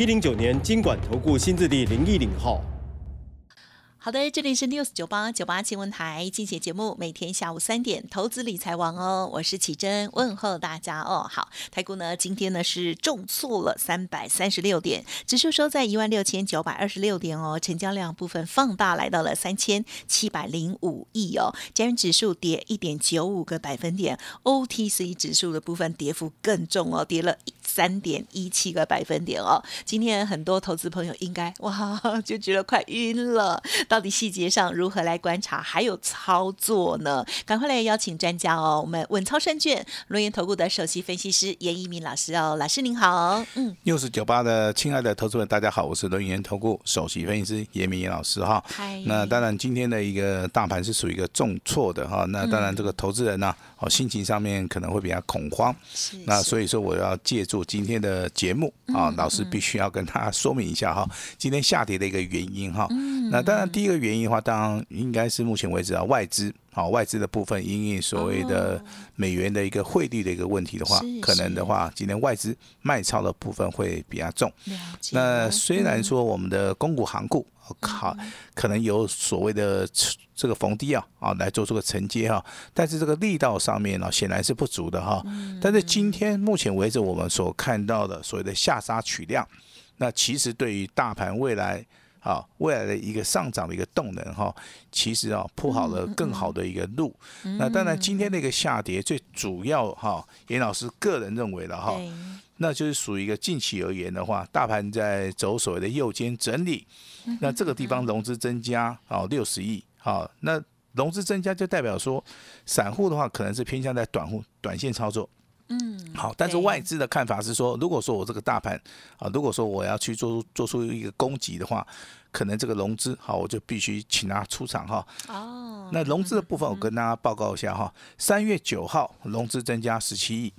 一零九年经管投顾新字第零一零号。好的，这里是 News 九八九八新闻台，精选节目，每天下午三点，投资理财王哦，我是启珍，问候大家哦。好，台股呢，今天呢是重挫了三百三十六点，指数收在一万六千九百二十六点哦，成交量部分放大来到了三千七百零五亿哦，加元指数跌一点九五个百分点，OTC 指数的部分跌幅更重哦，跌了三点一七个百分点哦。今天很多投资朋友应该哇就觉得快晕了。到底细节上如何来观察，还有操作呢？赶快来邀请专家哦！我们稳操胜券轮研投顾的首席分析师严一鸣老师哦，老师您好。嗯，六十九八的亲爱的投资人，大家好，我是轮研投顾首席分析师严明老师哈。嗨。那当然，今天的一个大盘是属于一个重挫的哈。那当然，这个投资人呢，哦，心情上面可能会比较恐慌。是。那所以说，我要借助今天的节目啊，老师必须要跟大家说明一下哈，今天下跌的一个原因哈。嗯。那当然，第一个原因的话，当然应该是目前为止啊，外资好外资的部分，因为所谓的美元的一个汇率的一个问题的话，可能的话，今天外资卖超的部分会比较重。那虽然说我们的公股行股好可能有所谓的这个逢低啊啊来做这个承接哈，但是这个力道上面呢显然是不足的哈。但是今天目前为止我们所看到的所谓的下杀取量，那其实对于大盘未来。啊，未来的一个上涨的一个动能哈，其实啊铺好了更好的一个路。那当然，今天的一个下跌最主要哈，严老师个人认为的哈，那就是属于一个近期而言的话，大盘在走所谓的右肩整理。那这个地方融资增加啊六十亿，好，那融资增加就代表说，散户的话可能是偏向在短户短线操作。嗯，好，但是外资的看法是说，如果说我这个大盘啊，如果说我要去做做出一个攻击的话，可能这个融资好，我就必须请他出场哈。哦，那融资的部分，我跟大家报告一下哈。三月九号融资增加十七亿，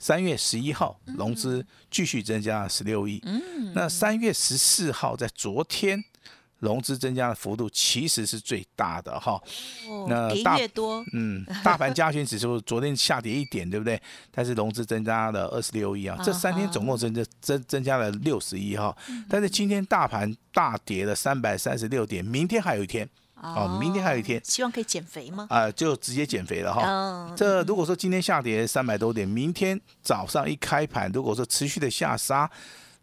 三月十一号融资继续增加十六亿。嗯，那三月十四号在昨天。融资增加的幅度其实是最大的哈，那大越多，嗯，大盘加权指数昨天下跌一点，对不对？但是融资增加了二十六亿啊，这三天总共增增增增加了六十亿哈。但是今天大盘大跌了三百三十六点，明天还有一天哦，明天还有一天，希望可以减肥吗？啊，就直接减肥了哈。这如果说今天下跌三百多点，明天早上一开盘，如果说持续的下杀。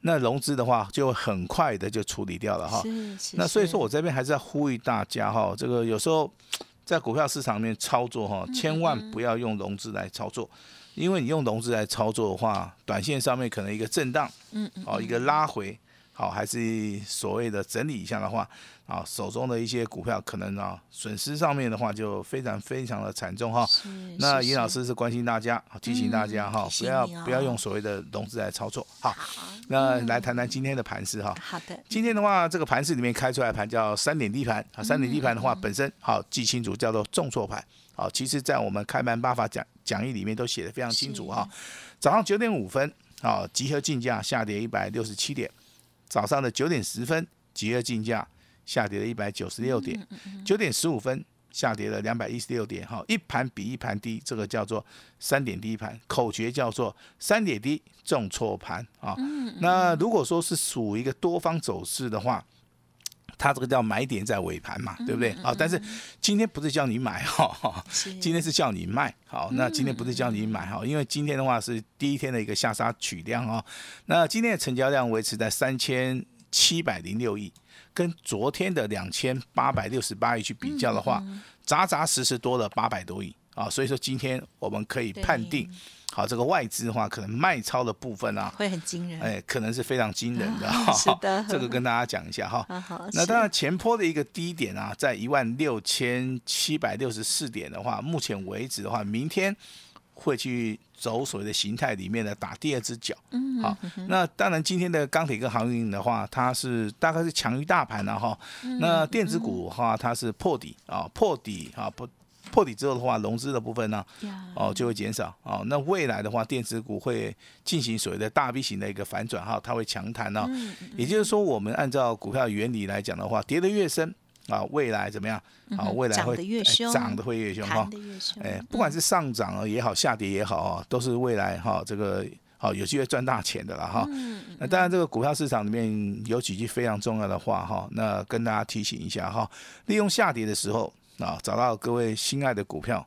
那融资的话，就很快的就处理掉了哈。那所以说我这边还是要呼吁大家哈，这个有时候在股票市场里面操作哈，千万不要用融资来操作，因为你用融资来操作的话，短线上面可能一个震荡，嗯嗯，哦一个拉回。好，还是所谓的整理一下的话，啊，手中的一些股票可能啊，损失上面的话就非常非常的惨重哈。那尹老师是关心大家，提醒大家哈，不要不要用所谓的融资来操作。好，那来谈谈今天的盘势哈。好的。今天的话，这个盘势里面开出来盘叫三点低盘啊，三点低盘的话本身好记清楚叫做重挫盘。好，其实在我们开盘八法讲讲义里面都写的非常清楚哈。早上九点五分，好，集合竞价下跌一百六十七点。早上的九点十分，集合竞价下跌了一百九十六点，九点十五分下跌了两百一十六点，哈，一盘比一盘低，这个叫做三点低盘，口诀叫做三点低重挫盘啊。那如果说是属一个多方走势的话，它这个叫买点在尾盘嘛，对不对啊？但是今天不是叫你买哈，今天是叫你卖。好，那今天不是叫你买哈，因为今天的话是第一天的一个下杀取量啊。那今天的成交量维持在三千七百零六亿，跟昨天的两千八百六十八亿去比较的话，扎扎实实多了八百多亿啊。所以说今天我们可以判定，好，这个外资的话可能卖超的部分啊，会很惊人，哎，可能是非常惊人的哈。是的，这个跟大家讲一下哈。那当然前坡的一个低点啊，在一万六千七百六十四点的话，目前为止的话，明天会去走所谓的形态里面的打第二只脚。嗯，好，那当然今天的钢铁跟航运的话，它是大概是强于大盘的哈。那电子股的话，它是破底啊，破底啊破。破底之后的话，融资的部分呢，呀哦就会减少哦。那未来的话，电子股会进行所谓的大 V 型的一个反转哈，它会强弹哦。嗯也就是说，我们按照股票原理来讲的话，跌得越深啊，未来怎么样啊？未来会涨得越哎凶涨得会越凶哈哎，不管是上涨啊也好，下跌也好啊，都是未来哈这个好有机会赚大钱的了哈。那当然，这个股票市场里面有几句非常重要的话哈，那跟大家提醒一下哈，利用下跌的时候。啊，找到各位心爱的股票，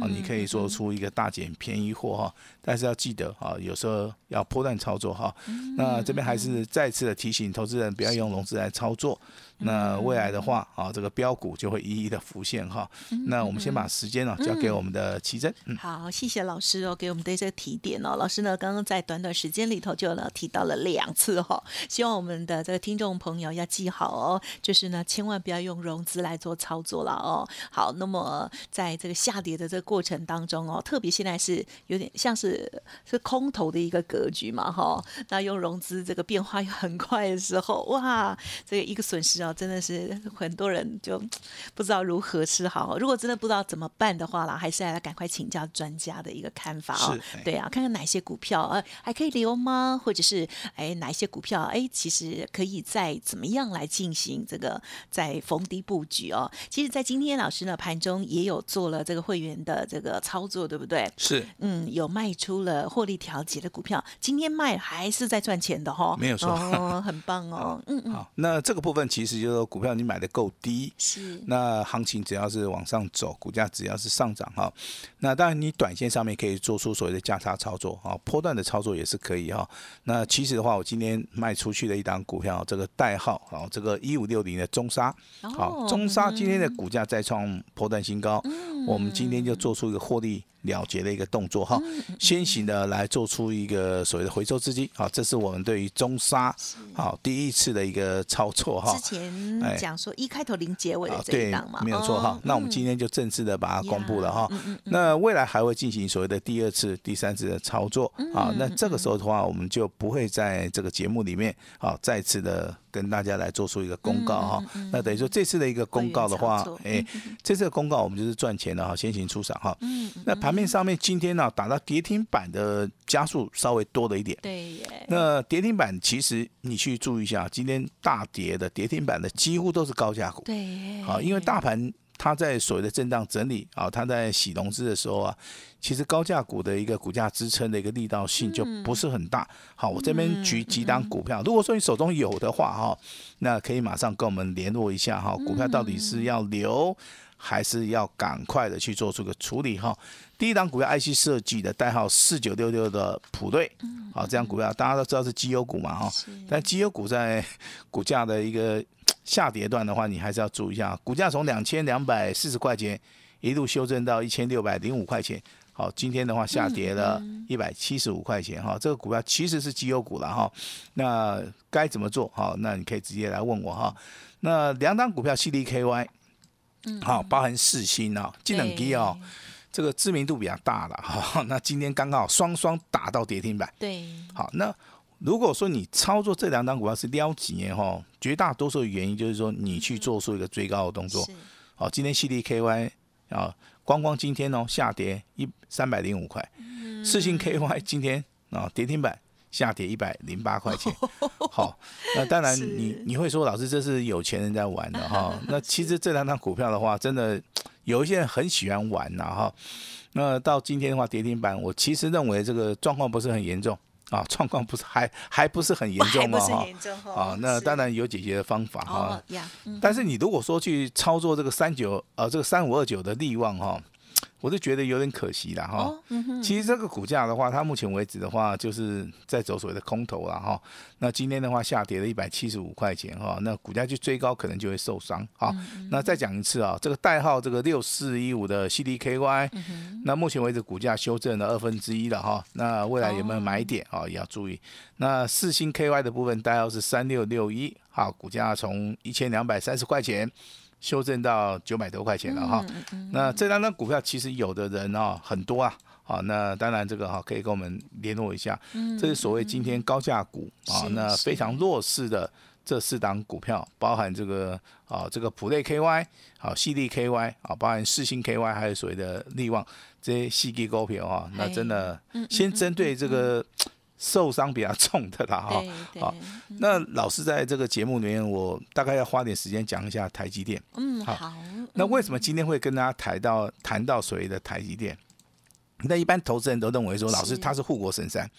啊，你可以做出一个大减便宜货哈，但是要记得啊，有时候要波段操作哈。那这边还是再次的提醒投资人，不要用融资来操作。那未来的话啊，这个标股就会一一的浮现哈。那我们先把时间呢交给我们的奇珍，嗯，好，谢谢老师哦，给我们的这个提点哦。老师呢，刚刚在短短时间里头就呢提到了两次哈、希望我们的这个听众朋友要记好哦，就是呢，千万不要用融资来做操作了哦。好，那么在这个下跌的这个过程当中哦，特别现在是有点像是是空头的一个格局嘛哈、那用融资这个变化又很快的时候，哇，这个一个损失哦，真的是 很多人就 不知道如何是好。如果真的不知道怎么办的话啦，还是来赶快请教专家的一个看法哦。对啊，看看哪些股票呃还可以留吗？或者是哎哪一些股票哎其实可以再怎么样来进行这个在逢低布局哦。其实，在今天老师呢盘中也有做了这个会员的这个操作，对不对？是嗯，有卖出了获利调节的股票，今天卖还是在赚钱的哈、哦，没有错哦，很棒哦，嗯嗯，好。那这个部分其实就是说股票你买的够低，是，那行情只要是往上走，股价只要是上涨哈，那当然你短线上面可以做出所谓的价差操作啊，波段的操作也是可以哈。那其实的话，我今天卖出去的一档股票，这个代号啊，这个一五六零的中沙，好，哦中沙今天的股价再创波段新高，嗯。我们今天就做出一个获利了结的一个动作哈，嗯先行的来做出一个所谓的回收资金，好，这是我们对于中沙好第一次的一个操作哈之。前哎讲说一开头零结尾的这一档嘛，，没有错哈哦。那我们今嗯天就正式的把它公布了哈。那未来还会进行所谓的第二次、第三次的操作嗯啊。那这个时候的话，我们就不会在这个节目里面啊再次的跟大家来做出一个公告哈。那等于说这次的一个公告的话哎，这次的公告我们就是赚钱的哈，先行出场哈。嗯，那盘面上面今天呢打到跌停板的加速稍微多了一点。对耶，那跌停板其实你去注意一下，今天大跌的跌停板的几乎都是高价股。对耶，好，因为大盘它在所谓的震荡整理啊，它在洗融资的时候啊，其实高价股的一个股价支撑的一个力道性就不是很大。好，我这边举几档股票，如果说你手中有的话哈，那可以马上跟我们联络一下哈，股票到底是要留。还是要赶快的去做出个处理哈。第一档股票 IC 设计的代号四九六六的普瑞，好，这样股票大家都知道是绩优股嘛哈，但绩优股在股价的一个下跌段的话，你还是要注意一下，股价从两千两百四十块钱一路修正到一千六百零五块钱。好，今天的话下跌了一百七十五块钱哈，这个股票其实是绩优股了哈。那该怎么做？好，那你可以直接来问我哈。那两档股票好，包含四星啊，技能机哦，这个知名度比较大了哈。那今天刚好双双打到跌停板。对，好，那如果说你操作这两档股票是撩几年哈，绝大多数的原因就是说你去做出一个追高的动作。是好，今天 CDKY 啊，光光今天哦下跌一三百零五块，四星 KY 今天啊跌停板下跌一百零八块钱。好，那当然你你会说老师这是有钱人在玩的哈，那其实这两档股票的话，真的有一些人很喜欢玩呐哈。那到今天的话跌停板，我其实认为这个状况不是很严重啊，状况不是还还不是很严重嘛哈。啊，那当然有解决的方法哈。哦呀，嗯但是你如果说去操作这个三九呃这个三五二九的利旺哈，我是觉得有点可惜了哈。其实这个股价的话，它目前为止的话，就是在走所谓的空头了哈。那今天的话下跌了一百七十五块钱哈，那股价去追高可能就会受伤好，嗯那再讲一次啊，这个代号这个六四一五的 CDKY，、那嗯目前为止股价修正了二分之一了哈。那未来有没有买点啊、也要注意。那四星 KY 的部分代号是三六六一，好，股价从一千两百三十块钱。修正到九百多块钱了哈，那这两张股票其实有的人哦很多啊，好，那当然这个哈可以跟我们联络一下，这是所谓今天高价股啊，是那非常弱势的这四档股票，包含这个啊这个普类 KY，好细粒 KY 啊，包含世星 KY，还有所谓的利旺这些细粒股票啊，那真的先针对这个受伤比较重的啦哈好，那老师在这个节目里面，我大概要花点时间讲一下台积电。嗯好，那为什么今天会跟大家谈到谈到所谓的台积电？那一般投资人都认为说，老师他是护国神山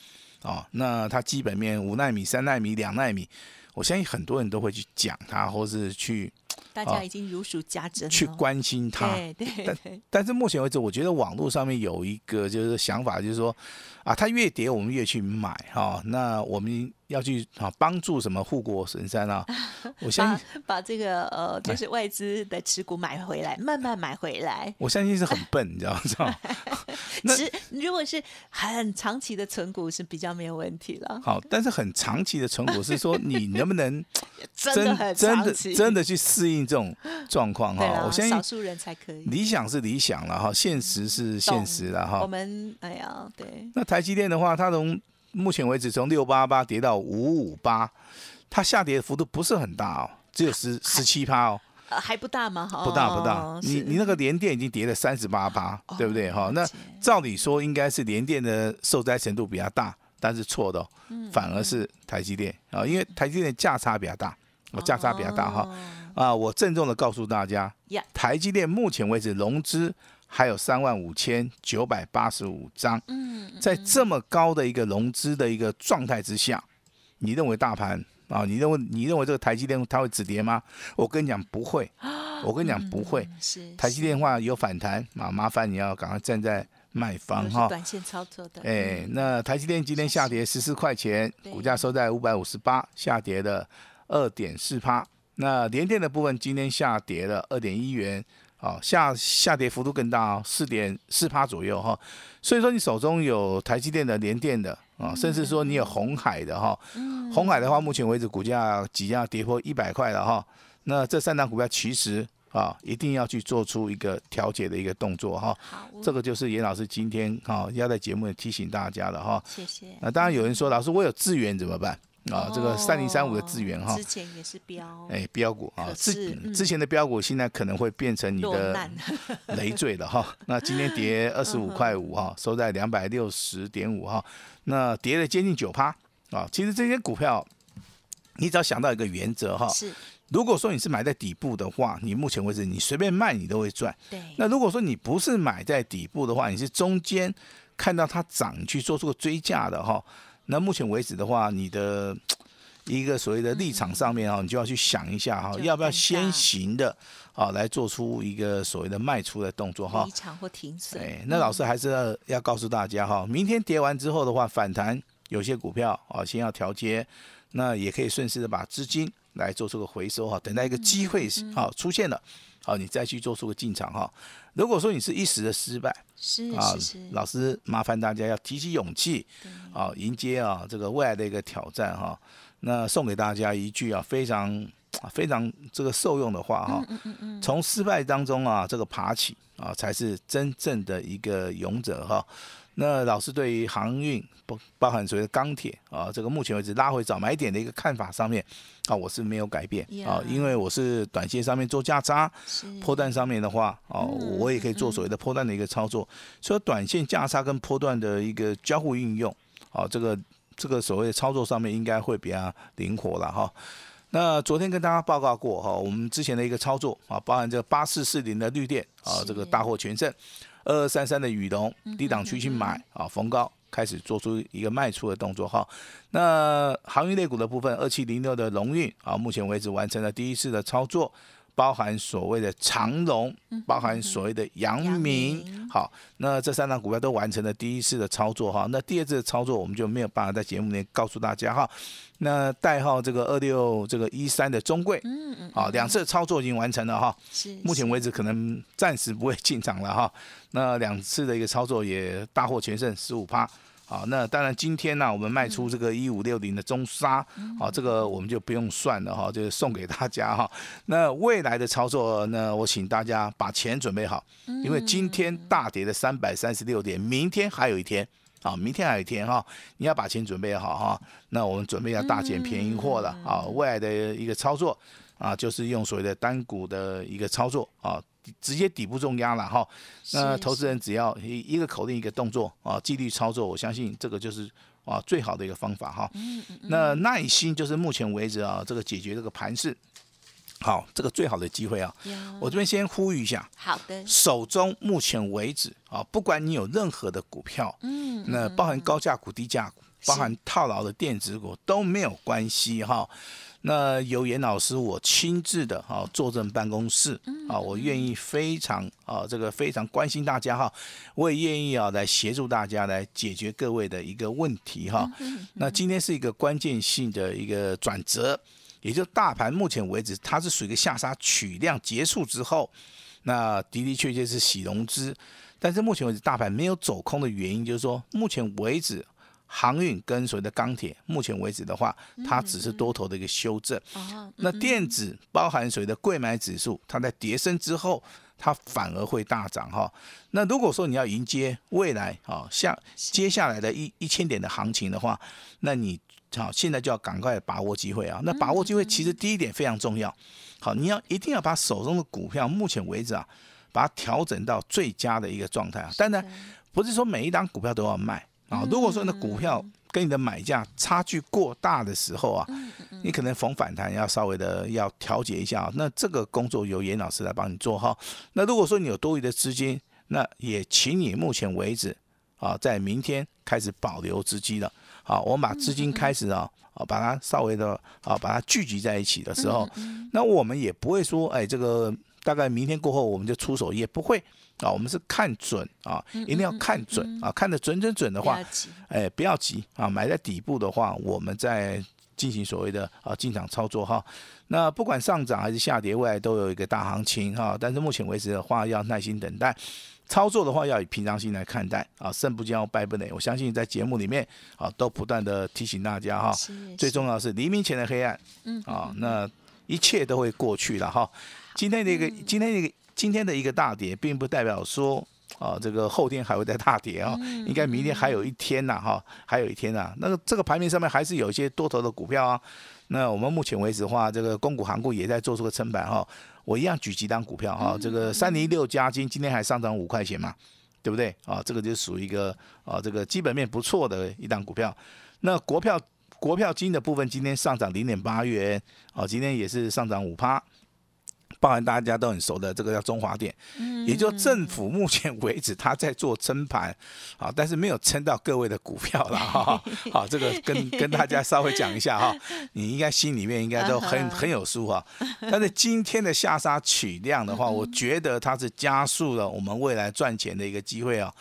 哦，那他基本面五纳米、三纳米、两纳米，我相信很多人都会去讲它，或是去 大家已经如数家珍了，去关心它。对对但对，但是目前为止，我觉得网络上面有一个就是想法，就是说啊，它越跌我们越去买哈、那我们要去啊帮助什么护国神山啊？我相信把这个呃，就是外资的持股买回来，慢慢买回来。我相信是很笨，你知道吗？知道吗那如果是很长期的存股是比较没有问题了，好，但是很长期的存股是说你能不能 真的很真的，真的去适应这种状况哈？我相信少数人才可以。理想是理想了哈，现实是现实了哈我哈。们哎呀，对，那台积电的话，它从目前为止从六八八跌到五五八，它下跌的幅度不是很大哦，只有十十七趴哦，呃还不大吗？哈，不大不大哦。你你那个联电已经跌了三十八趴，对不对哈？那照理说应该是联电的受灾程度比较大，但是错的 反而是台积电啊，因为台积电价差比较大，我价差比较大哈。哦啊，我郑重的告诉大家，台积电目前为止融资还有三万五千九百八十五张，嗯，在这么高的一个融资的一个状态之下，你认为大盘啊？你认为你认为这个台积电它会止跌吗？我跟你讲不会，我跟你讲不会。嗯是台积电的话有反弹啊，麻烦你要赶快站在卖方哈。短线操作的，哎，嗯那台积电今天下跌十四块钱，股价收在五百五十八，下跌了二点四趴。那联电的部分今天下跌了二点一元，哦，下下跌幅度更大哦，四点四趴左右哈。所以说你手中有台积电的、联电的啊，甚至说你有红海的哈。红海的话，目前为止股价即将跌破一百块了哈。那这三档股票其实啊，一定要去做出一个调节的一个动作哈。好，这个就是严老师今天哈要在节目里提醒大家的哈。谢谢。那当然有人说，老师我有资源怎么办啊？这个三零三五的资源哈之，前也是标，哎，标股啊，之嗯之前的标股现在可能会变成你的，累赘了哈。那今天跌二十五块五哈，收在两百六十点五哈，那跌了接近九趴啊。其实这些股票，你只要想到一个原则哈，是如果说你是买在底部的话，你目前为止你随便卖你都会赚。对，那如果说你不是买在底部的话，你是中间看到它涨去做出个追价的哈，那目前为止的话，你的 一个所谓的立场上面啊，你就要去想一下哈，要不要先行的啊来做出一个所谓的卖出的动作哈离。场或停损，哎，那老师还是要要告诉大家哈，明天跌完之后的话，反弹有些股票啊，先要调节，那也可以顺势的把资金来做出个回收哈，等待一个机会好出现了，好你再去做出个进场哈。如果说你是一时的失败是啊老师麻烦大家要提起勇气啊，迎接啊这个未来的一个挑战哈。那送给大家一句啊非常非常这个受用的话哈，从失败当中啊这个爬起啊才是真正的一个勇者哈。那老师对于航运包包含所谓的钢铁啊，这个目前为止拉回早买点的一个看法上面啊，我是没有改变啊因为我是短线上面做价差，是波段上面的话，哦，嗯我也可以做所谓的波段的一个操作，所以短线价差跟波段的一个交互运用，啊，这个这个所谓的操作上面应该会比较灵活了哈。那昨天跟大家报告过哈，我们之前的一个操作啊，包含这八四四零的绿电啊，这个大获全胜，二二三三的宇龙嗯低档区去买啊，逢高开始做出一个卖出的动作哈。那航运类股的部分，二七零六的龙运啊，目前为止完成了第一次的操作。包含所谓的长荣，包含所谓的阳阳明明，好，那这三档股票都完成了第一次的操作哈。那第二次的操作我们就没有办法在节目里告诉大家哈。那代号这个二六这个一三的中贵，嗯嗯，好，两次的操作已经完成了哈。是目前为止可能暂时不会进场了哈。那两次的一个操作也大获全胜，十五趴好，那当然今天呢，我们卖出这个一五六零的中沙，好，这个我们就不用算了哈，就是送给大家哈。那未来的操作呢，我请大家把钱准备好，因为今天大跌的三百三十六点，明天还有一天，啊，明天还有一天哈，你要把钱准备好哈。那我们准备要大捡便宜货了啊，未来的一个操作啊，就是用所谓的单股的一个操作啊。直接底部重压了哈，那投资人只要一一个口令一个动作啊，纪律操作，我相信这个就是啊最好的一个方法哈。那耐心就是目前为止啊，这个解决这个盘势，好，这个最好的机会啊。我这边先呼吁一下，好的，手中目前为止啊，不管你有任何的股票，嗯，那包含高价股、低价股，包含套牢的电子股都没有关系哈。那由严老师我亲自的哈坐镇办公室啊，我愿意非常啊这个非常关心大家哈，我也愿意啊来协助大家来解决各位的一个问题哈。那今天是一个关键性的一个转折，也就大盘目前为止它是属于一个下杀取量结束之后，那的的确确是洗融资，但是目前为止大盘没有走空的原因就是说目前为止。航运跟随的钢铁，目前为止的话，它只是多头的一个修正。那电子包含谁的贵买指数，它在跌升之后，它反而会大涨哈。那如果说你要迎接未来啊，像接下来的一一千点的行情的话，那你好现在就要赶快把握机会啊。那把握机会，其实第一点非常重要。好，你要一定要把手中的股票，目前为止啊，把它调整到最佳的一个状态啊。当然，不是说每一档股票都要卖。啊，如果说你的股票跟你的买价差距过大的时候啊，你可能逢反弹要稍微的要调节一下。那这个工作由严老师来帮你做哈。那如果说你有多余的资金，那也请你目前为止啊，在明天开始保留资金了。好，我们把资金开始啊啊，把它稍微的啊把它聚集在一起的时候，那我们也不会说哎，这个大概明天过后我们就出手，也不会。啊，我们是看准啊，一定要看准啊，看得准准准的话，哎，不要急啊，买在底部的话，我们再进行所谓的啊进场操作哈。那不管上涨还是下跌，未来都有一个大行情哈。但是目前为止的话，要耐心等待，操作的话要以平常心来看待啊，胜不骄，败不馁。我相信在节目里面啊，都不断的提醒大家哈，最重要是黎明前的黑暗，嗯啊，那一切都会过去了哈。今天的一个，今天一个。今天的一个大跌，并不代表说啊，这个后天还会再大跌啊，应该明天还有一天呐，哈，还有一天呐。那个这个盘面上面还是有一些多头的股票啊。那我们目前为止的话，这个公股行股也在做出个撑板哈。我一样举几档股票哈，这个三零六加金今天还上涨五块钱嘛，对不对啊？这个就属于一个啊，这个基本面不错的一档股票。那国票国票金的部分今天上涨零点八元啊，今天也是上涨五趴。包含大家都很熟的这个叫中华电，也就政府目前为止他在做撑盘，啊，但是没有撑到各位的股票了 哈。好，这个跟跟大家稍微讲一下哈，你应该心里面应该都很很有数哈。但是今天的下杀取量的话，我觉得它是加速了我们未来赚钱的一个机会啊。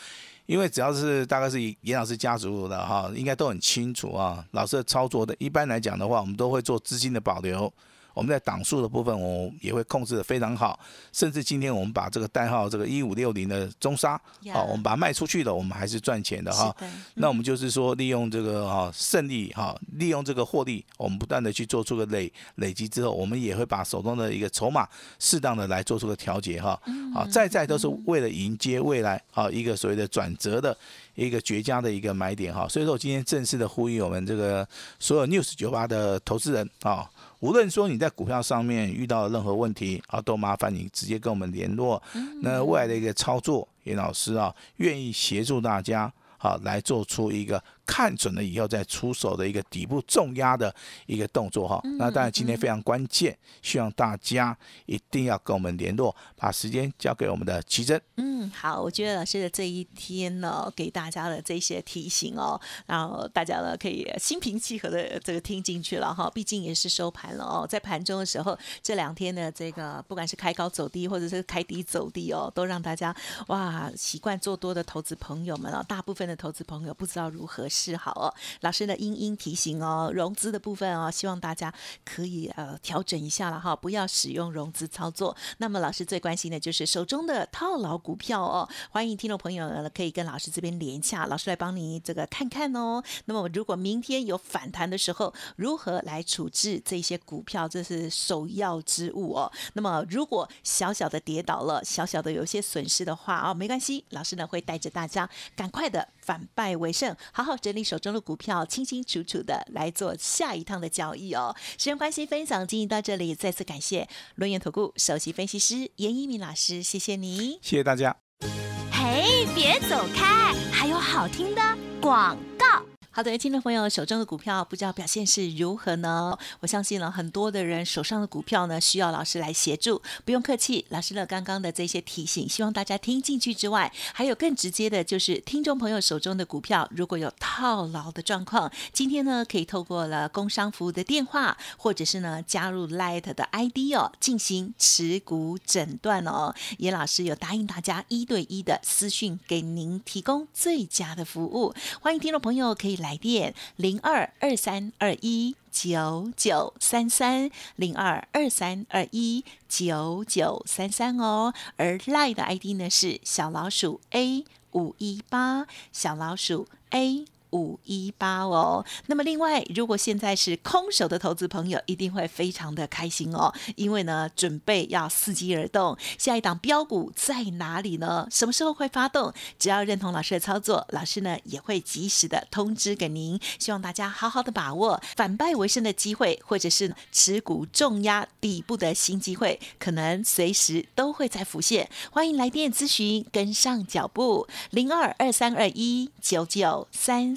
因为只要是大概是严老师家族的哈，应该都很清楚啊。老师的操作的，一般来讲的话，我们都会做资金的保留。我们在档数的部分，我也会控制的非常好，甚至今天我们把这个代号这个一五六零的中沙，好，我们把它卖出去了，我们还是赚钱的哈。那我们就是说，利用这个哈胜利哈，利用这个获利，我们不断的去做出个累累积之后，我们也会把手中的一个筹码适当的来做出个调节哈。啊，在在都是为了迎接未来啊一个所谓的转折的一个绝佳的一个买点哈。所以说，我今天正式的呼吁我们这个所有 news 九八的投资人啊。无论说你在股票上面遇到任何问题啊，都麻烦你直接跟我们联络。那未来的一个操作，严老师啊，愿意协助大家好来做出一个。看准了以后再出手的一个底部重压的一个动作哈，那当然今天非常关键，希望大家一定要跟我们联络，把时间交给我们的奇珍。嗯，好，我觉得老师的这一天呢，给大家的这些提醒哦，然后大家呢可以心平气和的这个听进去了哈，毕竟也是收盘了哦，在盘中的时候这两天的这个不管是开高走低或者是开低走低哦，都让大家哇习惯做多的投资朋友们啊，大部分的投资朋友不知道如何。示好哦。老师呢殷殷提醒哦，融资的部分哦，希望大家可以呃调整一下了哈，不要使用融资操作。那么老师最关心的就是手中的套牢股票哦，欢迎听众朋友呢可以跟老师这边连一下，老师来帮你这个看看哦。那么如果明天有反弹的时候，如何来处置这些股票，这是首要之务哦。那么如果小小的跌倒了，小小的有些损失的话哦，没关系，老师呢会带着大家赶快的反败为胜，好好整理手中的股票，清清楚楚的来做下一趟的交易哦。时间关系，分享进行到这里，再次感谢轮源投顾首席分析师严一鸣老师，谢谢你，谢谢大家。嘿，别走开，还有好听的广告。好的，听众朋友，手中的股票不知道表现是如何呢？我相信了很多的人手上的股票呢，需要老师来协助，不用客气。老师的刚刚的这些提醒，希望大家听进去之外，还有更直接的，就是听众朋友手中的股票如果有套牢的状况，今天呢可以透过了工商服务的电话，或者是呢加入 Light 的 ID 哦，进行持股诊断哦。严老师有答应大家一对一的私讯给您提供最佳的服务，欢迎听众朋友可以。来电零二二三二一九九三三零二二三二一九九三三哦，而 Lie 的 ID 呢是小老鼠 A 五一八小老鼠 A。五一八哦，那么另外，如果现在是空手的投资朋友，一定会非常的开心哦，因为呢，准备要伺机而动，下一档标股在哪里呢？什么时候会发动？只要认同老师的操作，老师呢也会及时的通知给您。希望大家好好的把握反败为胜的机会，或者是持股重压底部的新机会，可能随时都会在浮现。欢迎来电咨询，跟上脚步，零二二三二一九九三。